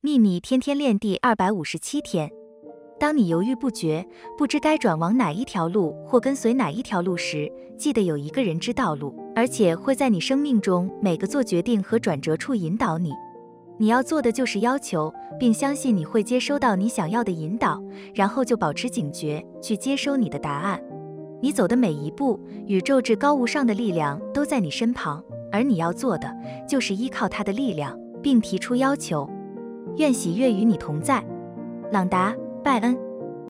秘密天天练第二百五十七天。当你犹豫不决，不知该转往哪一条路或跟随哪一条路时，记得有一个人知道路，而且会在你生命中每个做决定和转折处引导你。你要做的就是要求，并相信你会接收到你想要的引导，然后就保持警觉，去接收你的答案。你走的每一步，宇宙至高无上的力量都在你身旁，而你要做的就是依靠它的力量，并提出要求。愿喜悦与你同在，朗达·拜恩。